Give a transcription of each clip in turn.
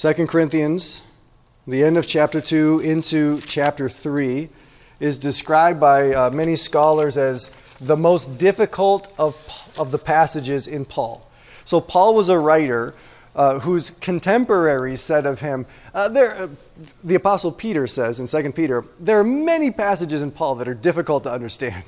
2 Corinthians, the end of chapter 2 into chapter 3, is described by uh, many scholars as the most difficult of, of the passages in Paul. So, Paul was a writer uh, whose contemporaries said of him, uh, there, uh, the Apostle Peter says in 2 Peter, there are many passages in Paul that are difficult to understand.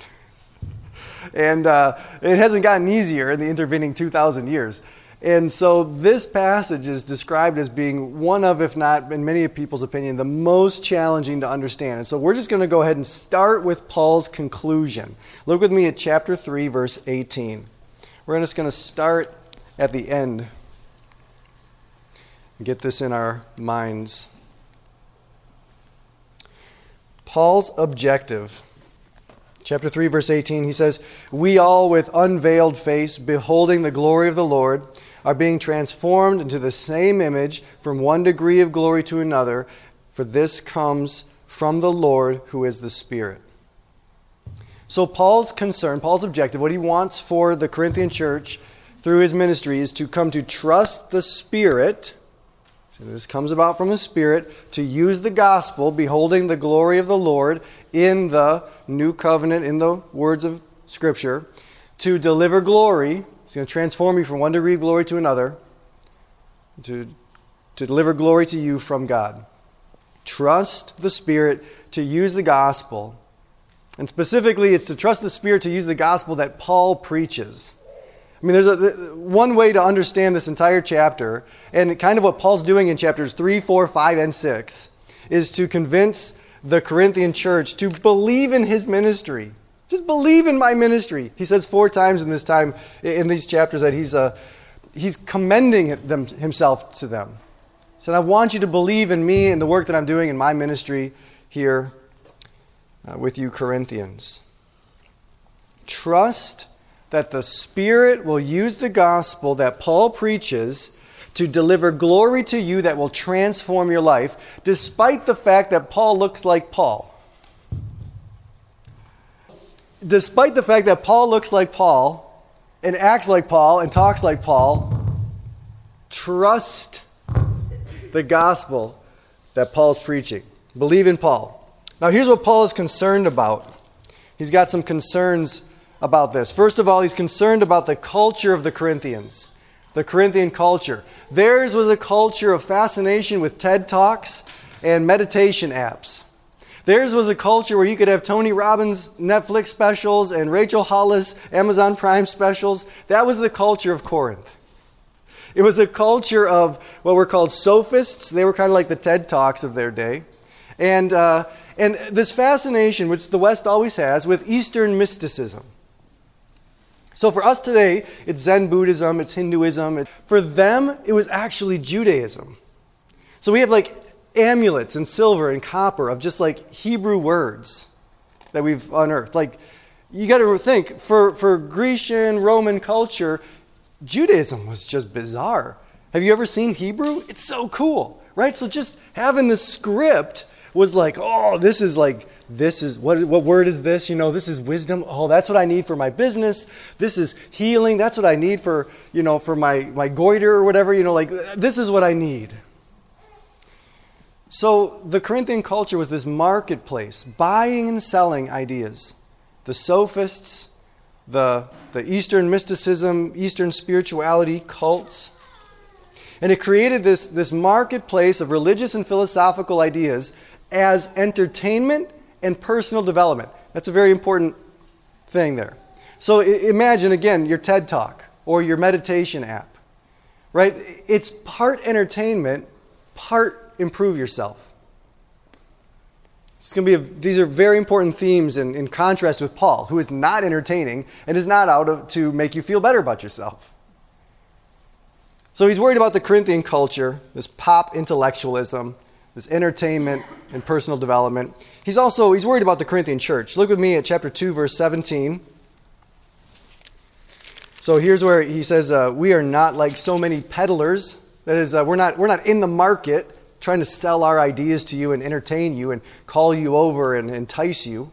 and uh, it hasn't gotten easier in the intervening 2,000 years. And so this passage is described as being one of, if not in many people's opinion, the most challenging to understand. And so we're just going to go ahead and start with Paul's conclusion. Look with me at chapter 3, verse 18. We're just going to start at the end and get this in our minds. Paul's objective. Chapter 3, verse 18, he says, We all with unveiled face, beholding the glory of the Lord, are being transformed into the same image from one degree of glory to another, for this comes from the Lord who is the Spirit. So, Paul's concern, Paul's objective, what he wants for the Corinthian church through his ministry is to come to trust the Spirit. So this comes about from the Spirit to use the gospel, beholding the glory of the Lord in the new covenant, in the words of Scripture, to deliver glory He's going to transform you from one degree of glory to another to, to deliver glory to you from God. Trust the Spirit to use the gospel. And specifically, it's to trust the Spirit to use the gospel that Paul preaches. I mean, there's a, one way to understand this entire chapter, and kind of what Paul's doing in chapters 3, 4, 5, and 6, is to convince the Corinthian church to believe in his ministry. Just believe in my ministry. He says four times in this time, in these chapters, that he's, uh, he's commending them, himself to them. He said, I want you to believe in me and the work that I'm doing in my ministry here uh, with you, Corinthians. Trust that the Spirit will use the gospel that Paul preaches to deliver glory to you that will transform your life, despite the fact that Paul looks like Paul despite the fact that Paul looks like Paul and acts like Paul and talks like Paul, trust the gospel that Paul's preaching. Believe in Paul. Now, here's what Paul is concerned about. He's got some concerns about this. First of all, he's concerned about the culture of the Corinthians, the Corinthian culture. Theirs was a culture of fascination with TED Talks and meditation apps. Theirs was a culture where you could have Tony Robbins Netflix specials and Rachel Hollis Amazon Prime specials. That was the culture of Corinth. It was a culture of what were called sophists. They were kind of like the TED Talks of their day. And, uh, and this fascination, which the West always has, with Eastern mysticism. So for us today, it's Zen Buddhism, it's Hinduism. For them, it was actually Judaism. So we have like amulets and silver and copper of just like Hebrew words that we've unearthed. Like, you got to think for, for Grecian, Roman culture, Judaism was just bizarre. Have you ever seen Hebrew? It's so cool, right? So just having the script was like, oh, this is like, this is, what, what word is this? You know, this is wisdom. Oh, that's what I need for my business. This is healing. That's what I need for, you know, for my, my goiter or whatever. You know, like, this is what I need. So the Corinthian culture was this marketplace, buying and selling ideas. The sophists, the, the Eastern mysticism, Eastern spirituality, cults. And it created this, this marketplace of religious and philosophical ideas as entertainment and personal development. That's a very important thing there. So imagine, again, your TED Talk or your meditation app, right? It's part entertainment, part improve yourself. It's going to be a, these are very important themes in, in contrast with Paul, who is not entertaining and is not out of, to make you feel better about yourself. So he's worried about the Corinthian culture, this pop intellectualism, this entertainment and personal development. He's also he's worried about the Corinthian church. Look with me at chapter 2 verse 17. So here's where he says, uh, "We are not like so many peddlers. That is, uh, we're not we're not in the market trying to sell our ideas to you and entertain you and call you over and entice you.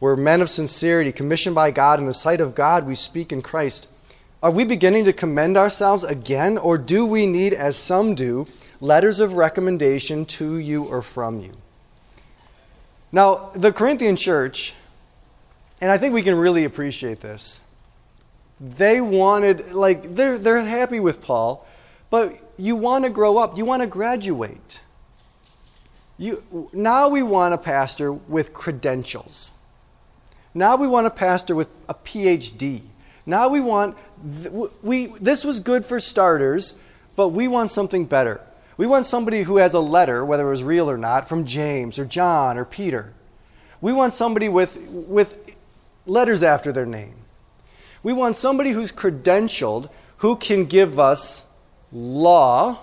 We're men of sincerity, commissioned by God. In the sight of God, we speak in Christ. Are we beginning to commend ourselves again, or do we need, as some do, letters of recommendation to you or from you? Now, the Corinthian church, and I think we can really appreciate this, they wanted, like, they're, they're happy with Paul, but you want to grow up, you want to graduate. You, now we want a pastor with credentials. Now we want a pastor with a PhD. Now we want, we, this was good for starters, but we want something better. We want somebody who has a letter, whether it was real or not, from James or John or Peter. We want somebody with, with letters after their name. We want somebody who's credentialed, who can give us law,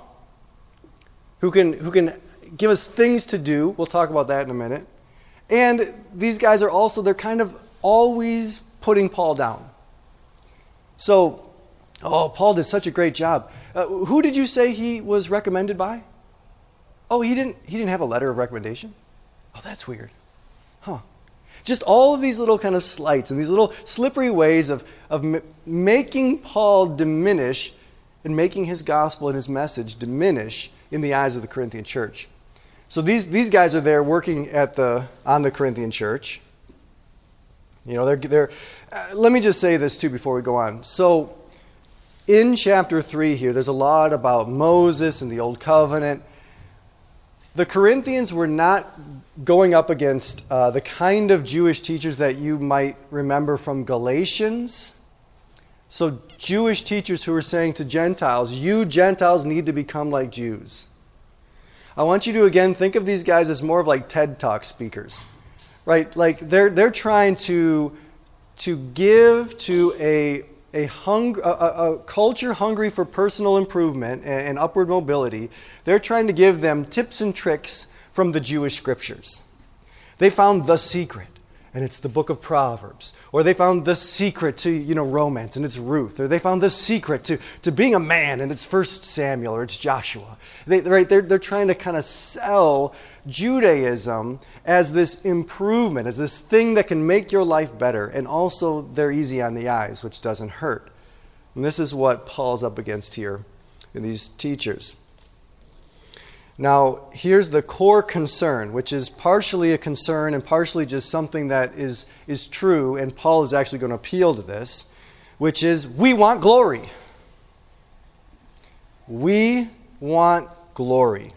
who can, who can give us things to do. We'll talk about that in a minute. And these guys are also, they're kind of always putting Paul down. So, oh, Paul did such a great job. Uh, who did you say he was recommended by? Oh, he didn't, he didn't have a letter of recommendation? Oh, that's weird. Huh. Just all of these little kind of slights and these little slippery ways of, of m- making Paul diminish and making his gospel and his message diminish in the eyes of the Corinthian church. So these, these guys are there working at the, on the Corinthian church. You know, they're, they're, uh, let me just say this too before we go on. So, in chapter 3 here, there's a lot about Moses and the Old Covenant. The Corinthians were not going up against uh, the kind of Jewish teachers that you might remember from Galatians. So, Jewish teachers who were saying to Gentiles, You Gentiles need to become like Jews. I want you to again think of these guys as more of like TED Talk speakers right? Like they're, they're trying to, to give to a, a, hung, a, a culture hungry for personal improvement and, and upward mobility. They're trying to give them tips and tricks from the Jewish scriptures. They found the secret and it's the book of Proverbs. Or they found the secret to, you know, romance, and it's Ruth. Or they found the secret to, to being a man, and it's First Samuel, or it's Joshua. They, right, they're, they're trying to kind of sell Judaism as this improvement, as this thing that can make your life better, and also they're easy on the eyes, which doesn't hurt. And this is what Paul's up against here in these teachers. Now, here's the core concern, which is partially a concern and partially just something that is, is true, and Paul is actually going to appeal to this, which is we want glory. We want glory.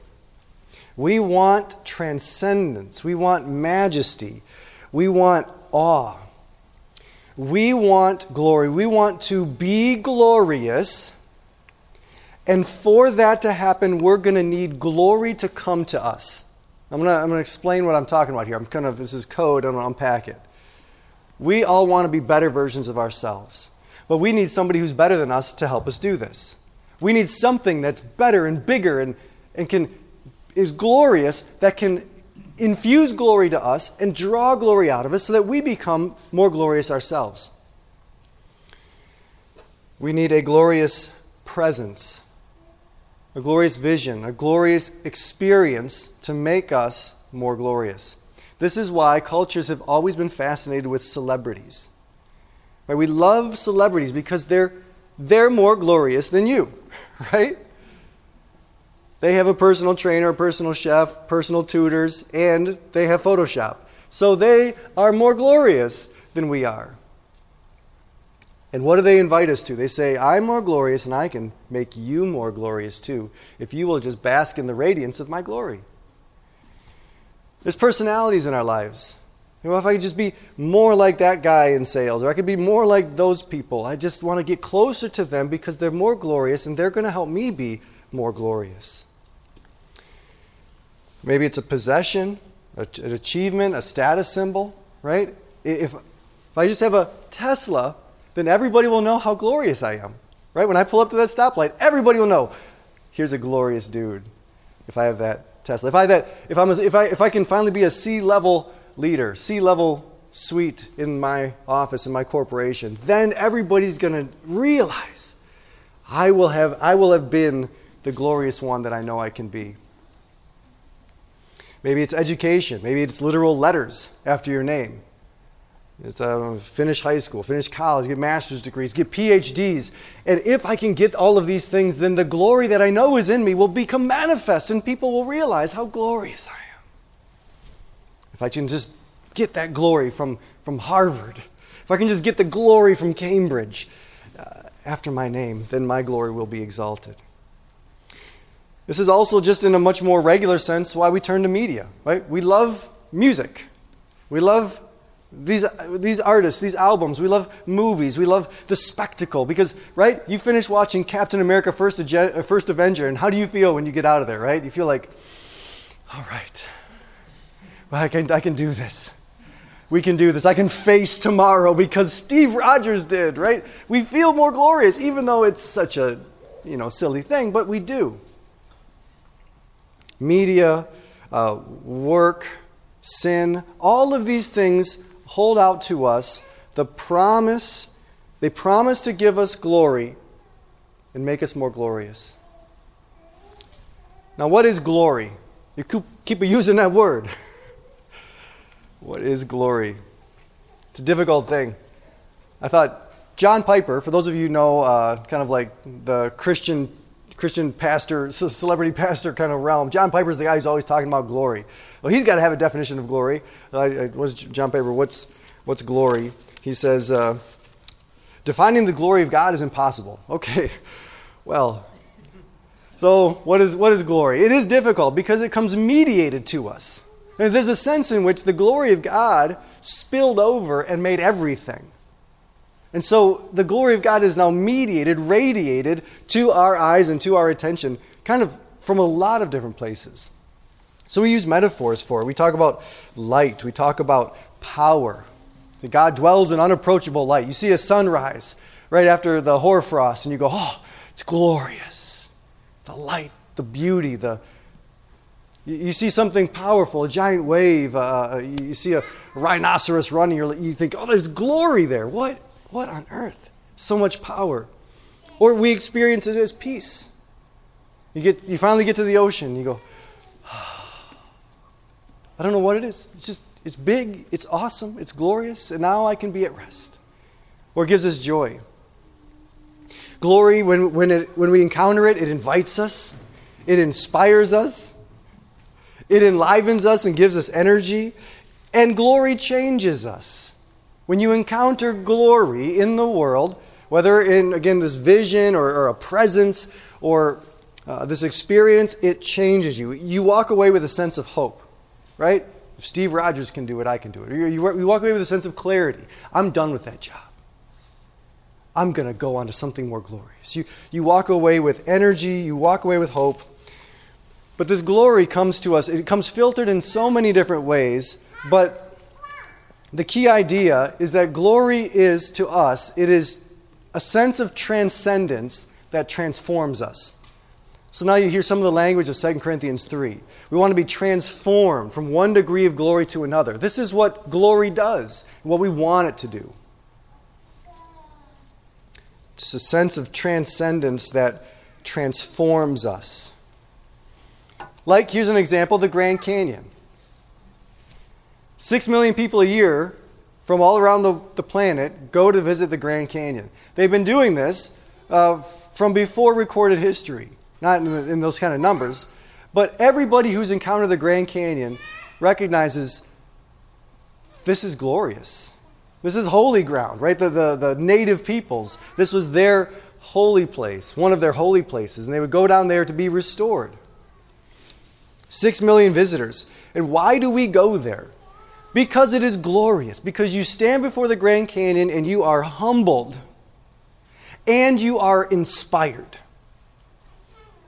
We want transcendence. We want majesty. We want awe. We want glory. We want to be glorious and for that to happen, we're going to need glory to come to us. I'm going to, explain what I'm talking about here. I'm kind of, this is code, I'm going to unpack it. We all want to be better versions of ourselves. But we need somebody who's better than us to help us do this. We need something that's better and bigger and, and can, is glorious that can infuse glory to us and draw glory out of us so that we become more glorious ourselves. We need a glorious presence a glorious vision, a glorious experience to make us more glorious. This is why cultures have always been fascinated with celebrities. Right? We love celebrities because they're, they're more glorious than you, right? They have a personal trainer, a personal chef, personal tutors, and they have Photoshop. So they are more glorious than we are. And what do they invite us to? They say, I'm more glorious and I can make you more glorious too if you will just bask in the radiance of my glory. There's personalities in our lives. Know, if I could just be more like that guy in sales, or I could be more like those people, I just want to get closer to them because they're more glorious and they're going to help me be more glorious. Maybe it's a possession, an achievement, a status symbol, right? If, if I just have a Tesla, then everybody will know how glorious I am. Right? When I pull up to that stoplight, everybody will know, here's a glorious dude. If I have that Tesla. If I that if I'm a, if I if I can finally be a C-level leader, C-level suite in my office in my corporation, then everybody's going to realize I will have I will have been the glorious one that I know I can be. Maybe it's education, maybe it's literal letters after your name. Uh, finish high school, finish college, get master's degrees, get PhDs. And if I can get all of these things, then the glory that I know is in me will become manifest and people will realize how glorious I am. If I can just get that glory from, from Harvard, if I can just get the glory from Cambridge uh, after my name, then my glory will be exalted. This is also just in a much more regular sense why we turn to media, right? We love music. We love these, these artists, these albums. We love movies. We love the spectacle. Because, right, you finish watching Captain America First, First Avenger, and how do you feel when you get out of there, right? You feel like, all right, well, I, can, I can do this. We can do this. I can face tomorrow because Steve Rogers did, right? We feel more glorious, even though it's such a you know, silly thing, but we do. Media, uh, work, sin, all of these things hold out to us the promise, they promise to give us glory and make us more glorious. Now, what is glory? You keep using that word. What is glory? It's a difficult thing. I thought John Piper, for those of you know, uh, kind of like the Christian Christian pastor, celebrity pastor kind of realm. John Piper's the guy who's always talking about glory. Well, he's got to have a definition of glory. Uh, was John Piper? What's what's glory? He says, uh, defining the glory of God is impossible. Okay, well, so what is what is glory? It is difficult because it comes mediated to us. There's a sense in which the glory of God spilled over and made everything. And so the glory of God is now mediated, radiated to our eyes and to our attention, kind of from a lot of different places. So we use metaphors for it. We talk about light, we talk about power. God dwells in unapproachable light. You see a sunrise right after the hoarfrost, and you go, oh, it's glorious. The light, the beauty, the. You see something powerful, a giant wave. Uh, you see a rhinoceros running. You think, oh, there's glory there. What? What on earth? So much power. Or we experience it as peace. You, get, you finally get to the ocean, you go, I don't know what it is. It's just, it's big, it's awesome, it's glorious, and now I can be at rest. Or gives us joy. Glory, when, when, it, when we encounter it, it invites us, it inspires us, it enlivens us and gives us energy, and glory changes us. When you encounter glory in the world, whether in, again, this vision or, or a presence or uh, this experience, it changes you. You walk away with a sense of hope, right? If Steve Rogers can do it, I can do it. You, you walk away with a sense of clarity. I'm done with that job. I'm going to go on to something more glorious. You, you walk away with energy, you walk away with hope. But this glory comes to us, it comes filtered in so many different ways, but the key idea is that glory is to us, it is a sense of transcendence that transforms us. So now you hear some of the language of 2 Corinthians 3. We want to be transformed from one degree of glory to another. This is what glory does, what we want it to do. It's a sense of transcendence that transforms us. Like, here's an example the Grand Canyon. Six million people a year from all around the, the planet go to visit the Grand Canyon. They've been doing this uh, from before recorded history, not in, in those kind of numbers, but everybody who's encountered the Grand Canyon recognizes this is glorious. This is holy ground, right? The, the, the native peoples, this was their holy place, one of their holy places, and they would go down there to be restored. Six million visitors. And why do we go there? Because it is glorious. Because you stand before the Grand Canyon and you are humbled and you are inspired.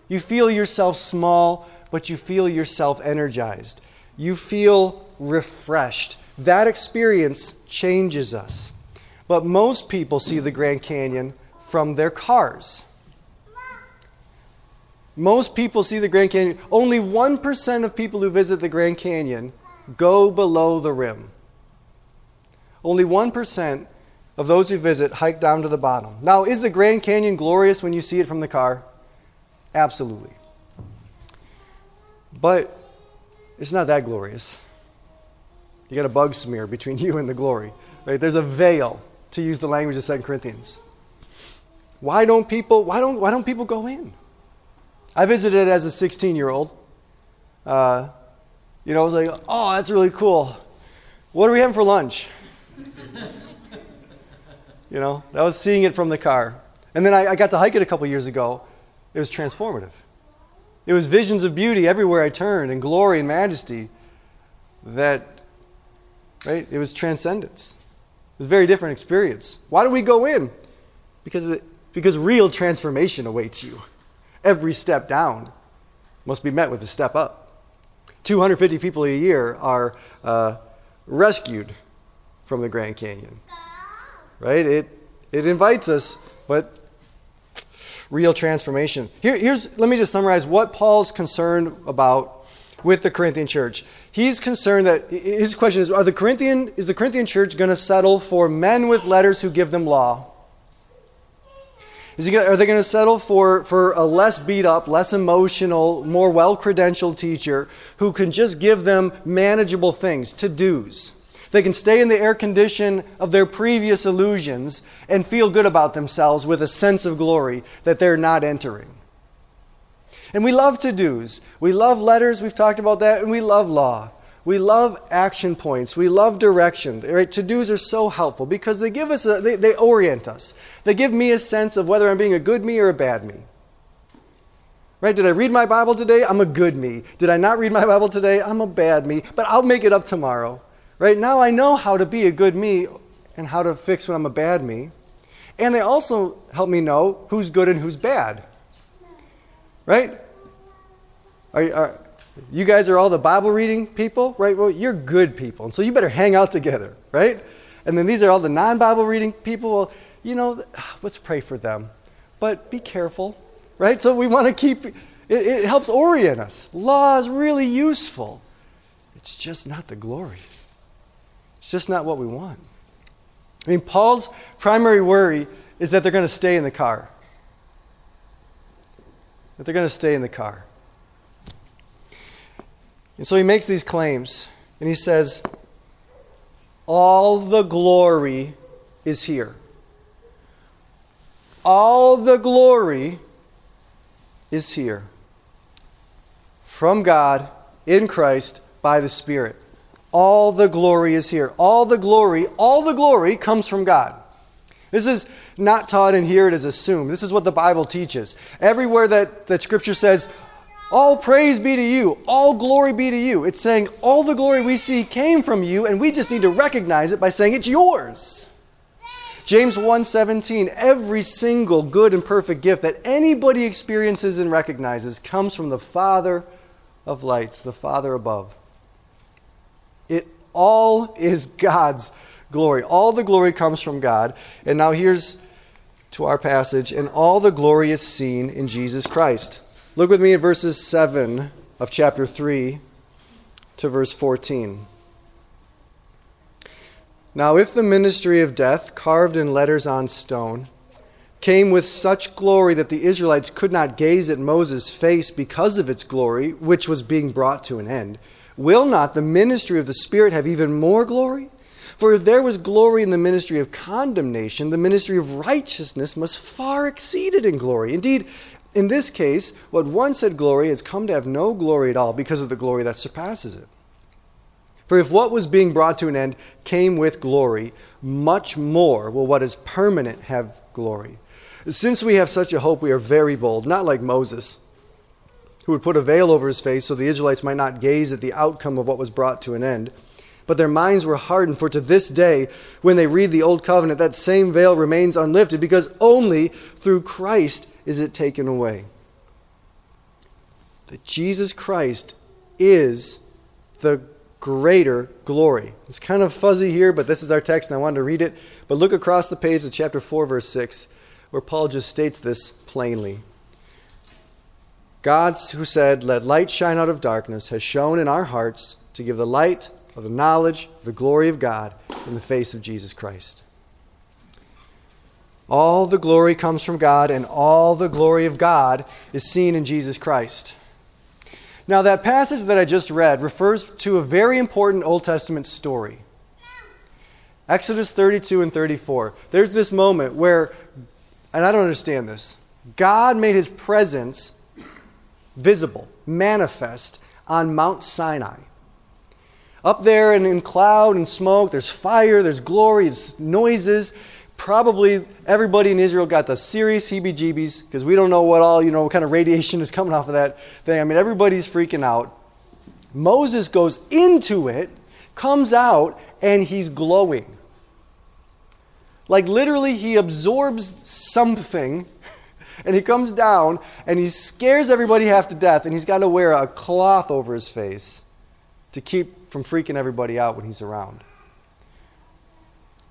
You feel yourself small, but you feel yourself energized. You feel refreshed. That experience changes us. But most people see the Grand Canyon from their cars. Most people see the Grand Canyon. Only 1% of people who visit the Grand Canyon go below the rim. Only 1% of those who visit hike down to the bottom. Now, is the Grand Canyon glorious when you see it from the car? Absolutely. But it's not that glorious. You got a bug smear between you and the glory. Right? There's a veil, to use the language of 2 Corinthians. Why don't people, why don't, why don't people go in? I visited as a 16 year old. Uh, you know, I was like, oh, that's really cool. What are we having for lunch? you know, I was seeing it from the car. And then I, I got to hike it a couple years ago. It was transformative. It was visions of beauty everywhere I turned and glory and majesty that, right? It was transcendence. It was a very different experience. Why do we go in? Because, it, because real transformation awaits you. Every step down must be met with a step up. 250 people a year are uh, rescued from the Grand Canyon. Right? It, it invites us, but real transformation. Here, here's, let me just summarize what Paul's concerned about with the Corinthian church. He's concerned that his question is: Are the Corinthian is the Corinthian church going to settle for men with letters who give them law? Is he, are they going to settle for, for a less beat up, less emotional, more well credentialed teacher who can just give them manageable things, to dos? They can stay in the air condition of their previous illusions and feel good about themselves with a sense of glory that they're not entering. And we love to dos. We love letters, we've talked about that, and we love law. We love action points. We love direction. Right? To dos are so helpful because they give us a, they, they orient us. They give me a sense of whether I'm being a good me or a bad me. Right? Did I read my Bible today? I'm a good me. Did I not read my Bible today? I'm a bad me. But I'll make it up tomorrow. Right? Now I know how to be a good me and how to fix when I'm a bad me. And they also help me know who's good and who's bad. Right? Are, are, you guys are all the Bible reading people, right? Well, you're good people. And so you better hang out together, right? And then these are all the non Bible reading people. Well, you know, let's pray for them. But be careful, right? So we want to keep, it, it helps orient us. Law is really useful. It's just not the glory, it's just not what we want. I mean, Paul's primary worry is that they're going to stay in the car. That they're going to stay in the car. And so he makes these claims, and he says, All the glory is here. All the glory is here. From God, in Christ, by the Spirit. All the glory is here. All the glory, all the glory comes from God. This is not taught in here, it is assumed. This is what the Bible teaches. Everywhere that, that Scripture says, all praise be to you. All glory be to you. It's saying all the glory we see came from you, and we just need to recognize it by saying it's yours. James 1:17 Every single good and perfect gift that anybody experiences and recognizes comes from the Father of lights, the Father above. It all is God's glory. All the glory comes from God. And now here's to our passage, and all the glory is seen in Jesus Christ. Look with me at verses 7 of chapter 3 to verse 14. Now, if the ministry of death, carved in letters on stone, came with such glory that the Israelites could not gaze at Moses' face because of its glory, which was being brought to an end, will not the ministry of the Spirit have even more glory? For if there was glory in the ministry of condemnation, the ministry of righteousness must far exceed it in glory. Indeed, in this case, what once had glory has come to have no glory at all because of the glory that surpasses it. For if what was being brought to an end came with glory, much more will what is permanent have glory. Since we have such a hope, we are very bold, not like Moses, who would put a veil over his face so the Israelites might not gaze at the outcome of what was brought to an end. But their minds were hardened, for to this day, when they read the Old Covenant, that same veil remains unlifted, because only through Christ is it taken away. That Jesus Christ is the greater glory. It's kind of fuzzy here, but this is our text and I wanted to read it. But look across the page to chapter 4, verse 6, where Paul just states this plainly. God, who said, Let light shine out of darkness, has shone in our hearts to give the light of the knowledge of the glory of God in the face of Jesus Christ. All the glory comes from God, and all the glory of God is seen in Jesus Christ. Now, that passage that I just read refers to a very important Old Testament story. Exodus 32 and 34. There's this moment where, and I don't understand this, God made his presence visible, manifest on Mount Sinai. Up there and in cloud and smoke, there's fire, there's glory, there's noises. Probably everybody in Israel got the serious heebie jeebies because we don't know what all, you know, what kind of radiation is coming off of that thing. I mean, everybody's freaking out. Moses goes into it, comes out, and he's glowing. Like literally, he absorbs something and he comes down and he scares everybody half to death, and he's got to wear a cloth over his face to keep from freaking everybody out when he's around.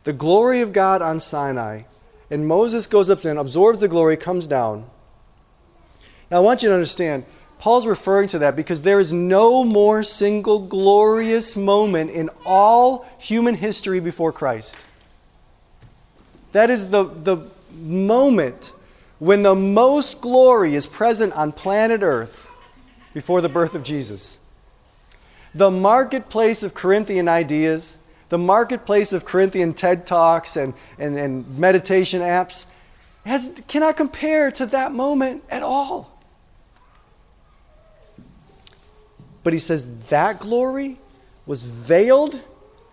The glory of God on Sinai, and Moses goes up there and absorbs the glory, comes down. Now, I want you to understand, Paul's referring to that because there is no more single glorious moment in all human history before Christ. That is the, the moment when the most glory is present on planet Earth before the birth of Jesus. The marketplace of Corinthian ideas, the marketplace of Corinthian TED Talks and, and, and meditation apps has, cannot compare to that moment at all. But he says that glory was veiled,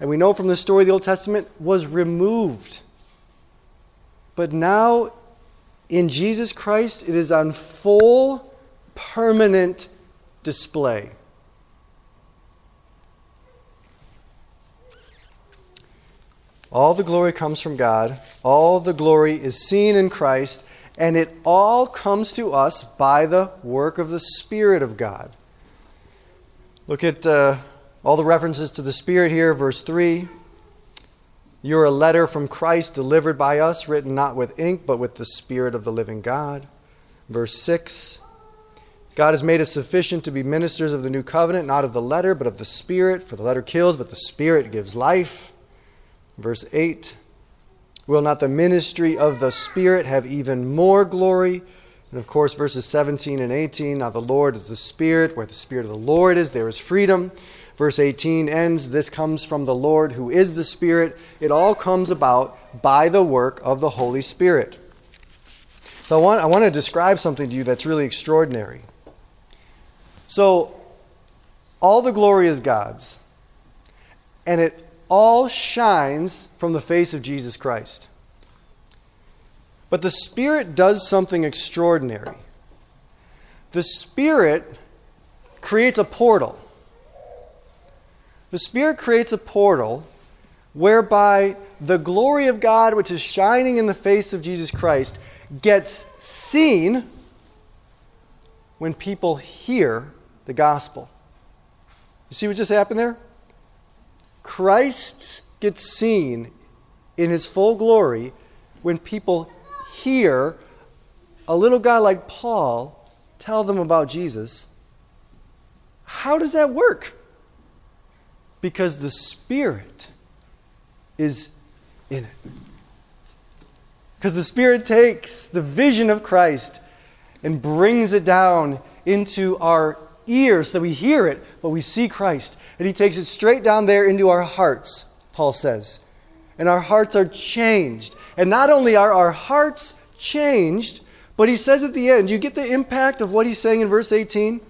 and we know from the story of the Old Testament, was removed. But now in Jesus Christ, it is on full, permanent display. All the glory comes from God. All the glory is seen in Christ. And it all comes to us by the work of the Spirit of God. Look at uh, all the references to the Spirit here, verse 3. You're a letter from Christ delivered by us, written not with ink, but with the Spirit of the living God. Verse 6 God has made us sufficient to be ministers of the new covenant, not of the letter, but of the Spirit. For the letter kills, but the Spirit gives life. Verse 8 Will not the ministry of the Spirit have even more glory? And of course, verses 17 and 18 Now the Lord is the Spirit. Where the Spirit of the Lord is, there is freedom. Verse 18 ends This comes from the Lord who is the Spirit. It all comes about by the work of the Holy Spirit. So I want, I want to describe something to you that's really extraordinary. So, all the glory is God's, and it all shines from the face of Jesus Christ. But the Spirit does something extraordinary. The Spirit creates a portal. The Spirit creates a portal whereby the glory of God, which is shining in the face of Jesus Christ, gets seen when people hear the gospel. You see what just happened there? Christ gets seen in his full glory when people hear a little guy like Paul tell them about Jesus. How does that work? Because the Spirit is in it. Because the Spirit takes the vision of Christ and brings it down into our ears so we hear it, but we see Christ. And He takes it straight down there into our hearts, Paul says. And our hearts are changed. And not only are our hearts changed, but he says at the end, you get the impact of what he's saying in verse 18?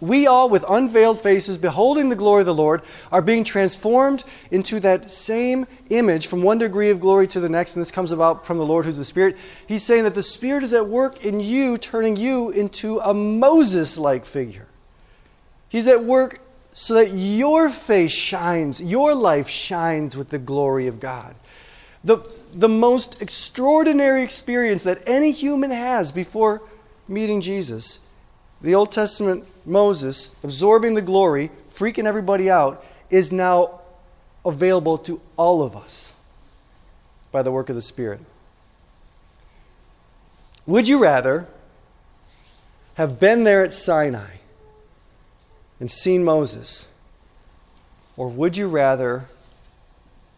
we all, with unveiled faces, beholding the glory of the Lord, are being transformed into that same image from one degree of glory to the next. And this comes about from the Lord who's the Spirit. He's saying that the Spirit is at work in you, turning you into a Moses like figure. He's at work so that your face shines, your life shines with the glory of God. The, the most extraordinary experience that any human has before meeting Jesus the Old Testament Moses, absorbing the glory, freaking everybody out, is now available to all of us by the work of the Spirit. Would you rather have been there at Sinai and seen Moses? Or would you rather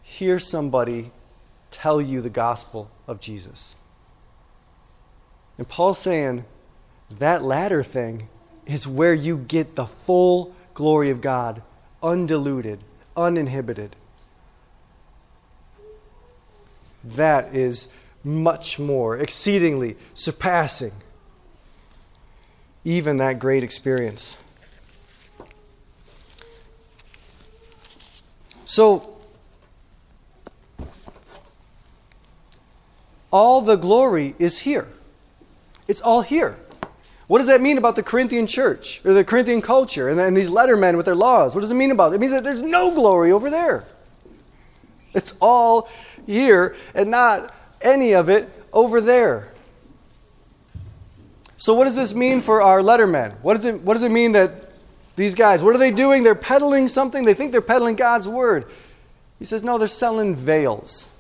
hear somebody tell you the gospel of Jesus? And Paul's saying, that latter thing is where you get the full glory of God, undiluted, uninhibited. That is much more, exceedingly surpassing even that great experience. So, all the glory is here. It's all here. What does that mean about the Corinthian church or the Corinthian culture and, and these lettermen with their laws? What does it mean about it? It means that there's no glory over there. It's all here and not any of it over there. So, what does this mean for our lettermen? What does it, what does it mean that these guys, what are they doing? They're peddling something. They think they're peddling God's word. He says, no, they're selling veils.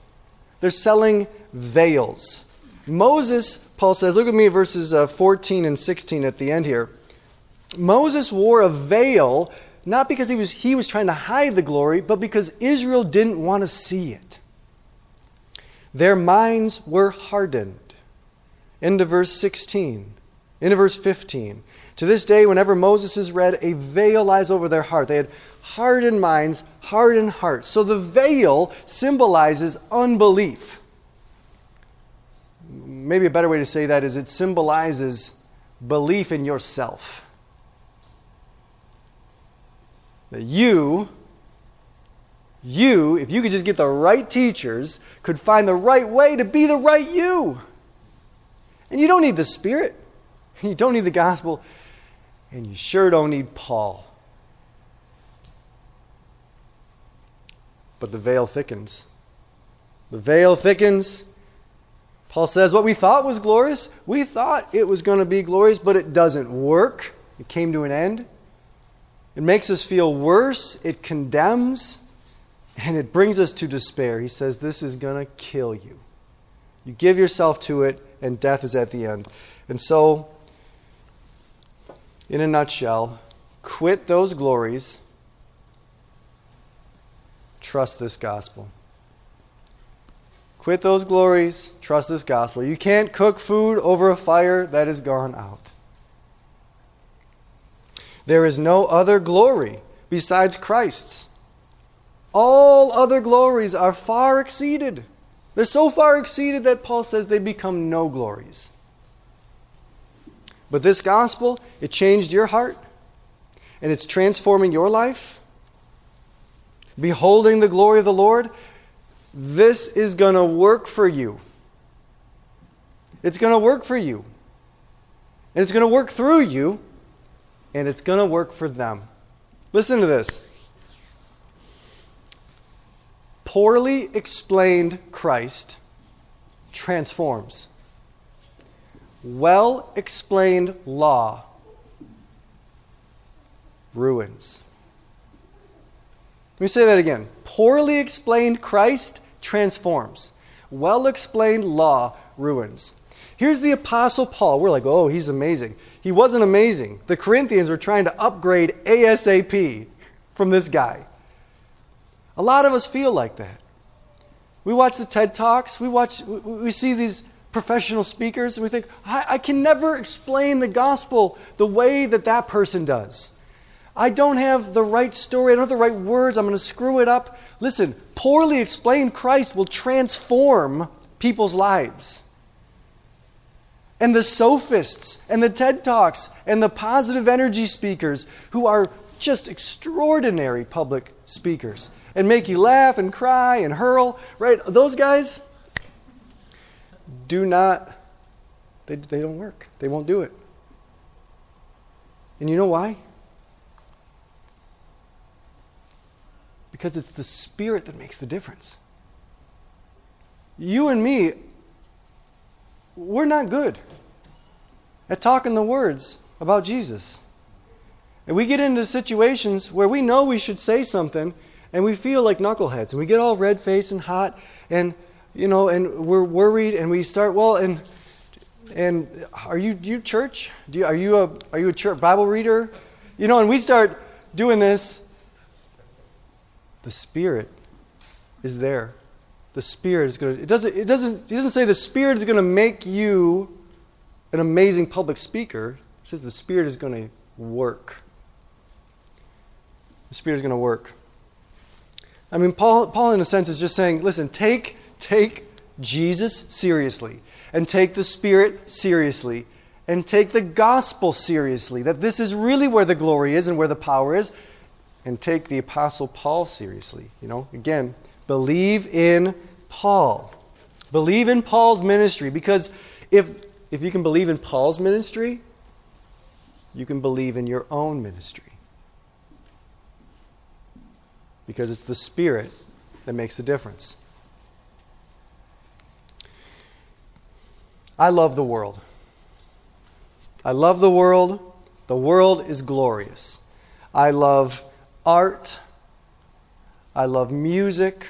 They're selling veils. Moses, Paul says, look at me verses uh, 14 and 16 at the end here. Moses wore a veil not because he was, he was trying to hide the glory, but because Israel didn't want to see it. Their minds were hardened. End of verse 16. Into verse 15. To this day, whenever Moses is read, a veil lies over their heart. They had hardened minds, hardened hearts. So the veil symbolizes unbelief. Maybe a better way to say that is it symbolizes belief in yourself. That you, you, if you could just get the right teachers, could find the right way to be the right you. And you don't need the Spirit, you don't need the gospel, and you sure don't need Paul. But the veil thickens. The veil thickens. Paul says, What we thought was glorious, we thought it was going to be glorious, but it doesn't work. It came to an end. It makes us feel worse, it condemns, and it brings us to despair. He says, This is going to kill you. You give yourself to it, and death is at the end. And so, in a nutshell, quit those glories, trust this gospel. Quit those glories, trust this gospel. You can't cook food over a fire that is gone out. There is no other glory besides Christ's. All other glories are far exceeded. They're so far exceeded that Paul says they become no glories. But this gospel, it changed your heart and it's transforming your life. Beholding the glory of the Lord, this is going to work for you. It's going to work for you. And it's going to work through you and it's going to work for them. Listen to this. Poorly explained Christ transforms. Well explained law ruins. Let me say that again. Poorly explained Christ transforms. Well explained law ruins. Here's the Apostle Paul. We're like, oh, he's amazing. He wasn't amazing. The Corinthians were trying to upgrade ASAP from this guy. A lot of us feel like that. We watch the TED Talks, we, watch, we see these professional speakers, and we think, I, I can never explain the gospel the way that that person does. I don't have the right story, I don't have the right words, I'm going to screw it up. Listen, poorly explained Christ will transform people's lives and the sophists and the TED Talks and the positive energy speakers who are just extraordinary public speakers and make you laugh and cry and hurl, right? Those guys do not, they, they don't work. They won't do it. And you know why? Because it's the Spirit that makes the difference. You and me we're not good at talking the words about Jesus. And we get into situations where we know we should say something and we feel like knuckleheads and we get all red faced and hot and you know and we're worried and we start well and and are you do you church? Do you, are you a are you a church Bible reader? You know, and we start doing this. The Spirit is there the Spirit is going to. It doesn't. It doesn't. He doesn't say the Spirit is going to make you an amazing public speaker. It says the Spirit is going to work. The Spirit is going to work. I mean, Paul. Paul, in a sense, is just saying, listen, take take Jesus seriously and take the Spirit seriously and take the gospel seriously, that this is really where the glory is and where the power is, and take the Apostle Paul seriously. You know, again, believe in Paul. Believe in Paul's ministry because if, if you can believe in Paul's ministry, you can believe in your own ministry. Because it's the Spirit that makes the difference. I love the world. I love the world. The world is glorious. I love art. I love music.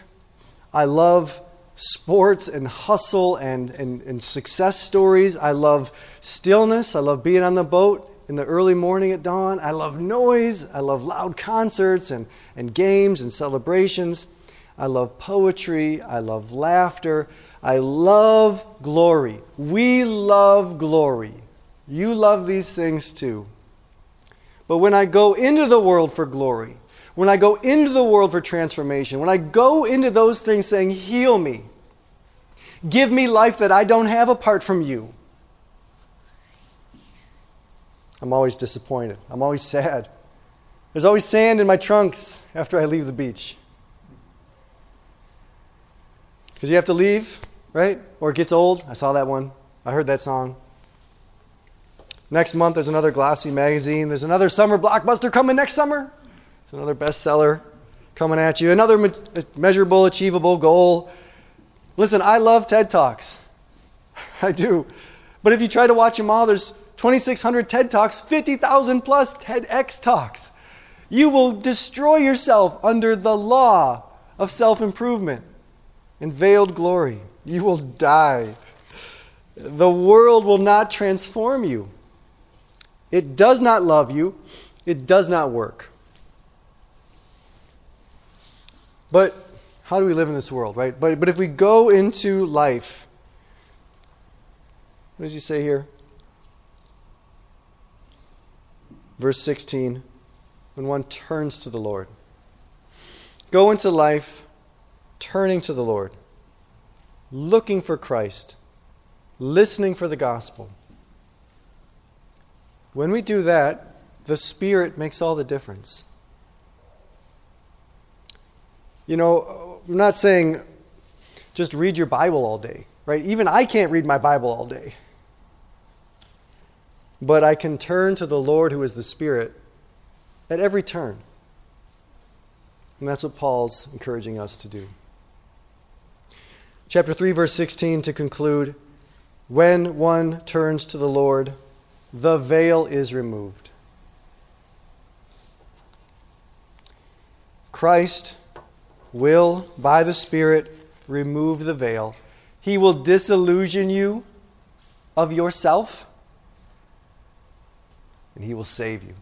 I love sports and hustle and, and, and success stories. I love stillness. I love being on the boat in the early morning at dawn. I love noise. I love loud concerts and, and games and celebrations. I love poetry. I love laughter. I love glory. We love glory. You love these things too. But when I go into the world for glory, when I go into the world for transformation, when I go into those things saying, Heal me, give me life that I don't have apart from you, I'm always disappointed. I'm always sad. There's always sand in my trunks after I leave the beach. Because you have to leave, right? Or it gets old. I saw that one. I heard that song. Next month, there's another glossy magazine. There's another summer blockbuster coming next summer. It's another bestseller coming at you. Another me- measurable, achievable goal. Listen, I love TED Talks. I do. But if you try to watch them all, there's 2,600 TED Talks, 50,000 plus TEDx Talks. You will destroy yourself under the law of self improvement and veiled glory. You will die. The world will not transform you. It does not love you. It does not work. But how do we live in this world, right? But, but if we go into life, what does he say here? Verse 16 when one turns to the Lord. Go into life turning to the Lord, looking for Christ, listening for the gospel. When we do that, the Spirit makes all the difference. You know, I'm not saying just read your Bible all day, right? Even I can't read my Bible all day. But I can turn to the Lord who is the Spirit at every turn. And that's what Paul's encouraging us to do. Chapter 3, verse 16 to conclude when one turns to the Lord, the veil is removed. Christ will, by the Spirit, remove the veil. He will disillusion you of yourself, and He will save you.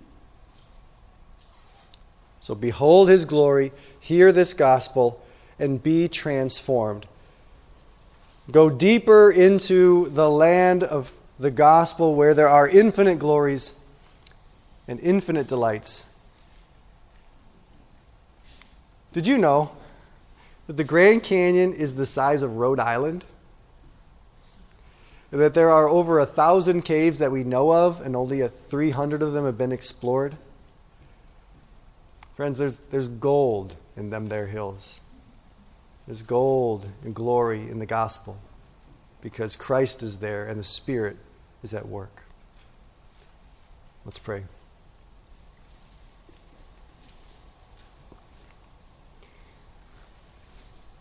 So, behold His glory, hear this gospel, and be transformed. Go deeper into the land of the gospel where there are infinite glories and infinite delights. Did you know that the Grand Canyon is the size of Rhode Island? That there are over a thousand caves that we know of, and only a 300 of them have been explored? Friends, there's, there's gold in them there hills. There's gold and glory in the gospel because Christ is there and the Spirit is at work. Let's pray.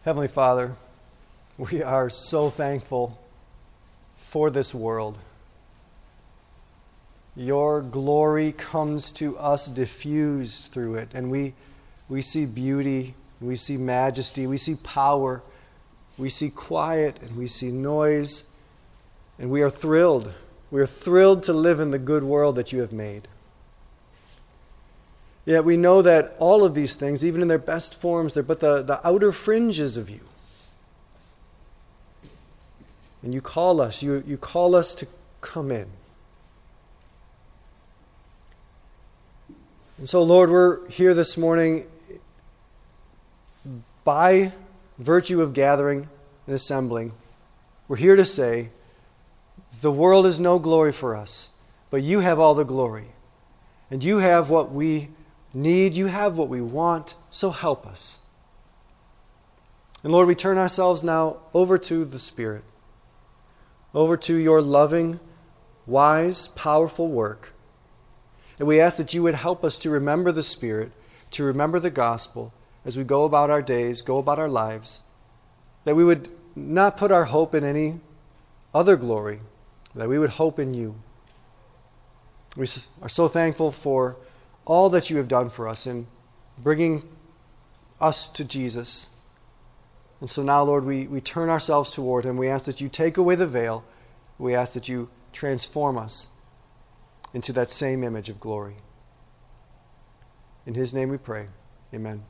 Heavenly Father, we are so thankful for this world. Your glory comes to us diffused through it, and we, we see beauty, we see majesty, we see power, we see quiet, and we see noise, and we are thrilled we are thrilled to live in the good world that you have made. Yet we know that all of these things, even in their best forms, they're but the, the outer fringes of you. And you call us, you, you call us to come in. And so, Lord, we're here this morning by virtue of gathering and assembling We're here to say, the world is no glory for us, but you have all the glory. And you have what we need, you have what we want, so help us. And Lord, we turn ourselves now over to the Spirit, over to your loving, wise, powerful work. And we ask that you would help us to remember the Spirit, to remember the gospel as we go about our days, go about our lives, that we would not put our hope in any other glory, that we would hope in you. We are so thankful for all that you have done for us in bringing us to Jesus. And so now, Lord, we, we turn ourselves toward him. We ask that you take away the veil. We ask that you transform us into that same image of glory. In his name we pray. Amen.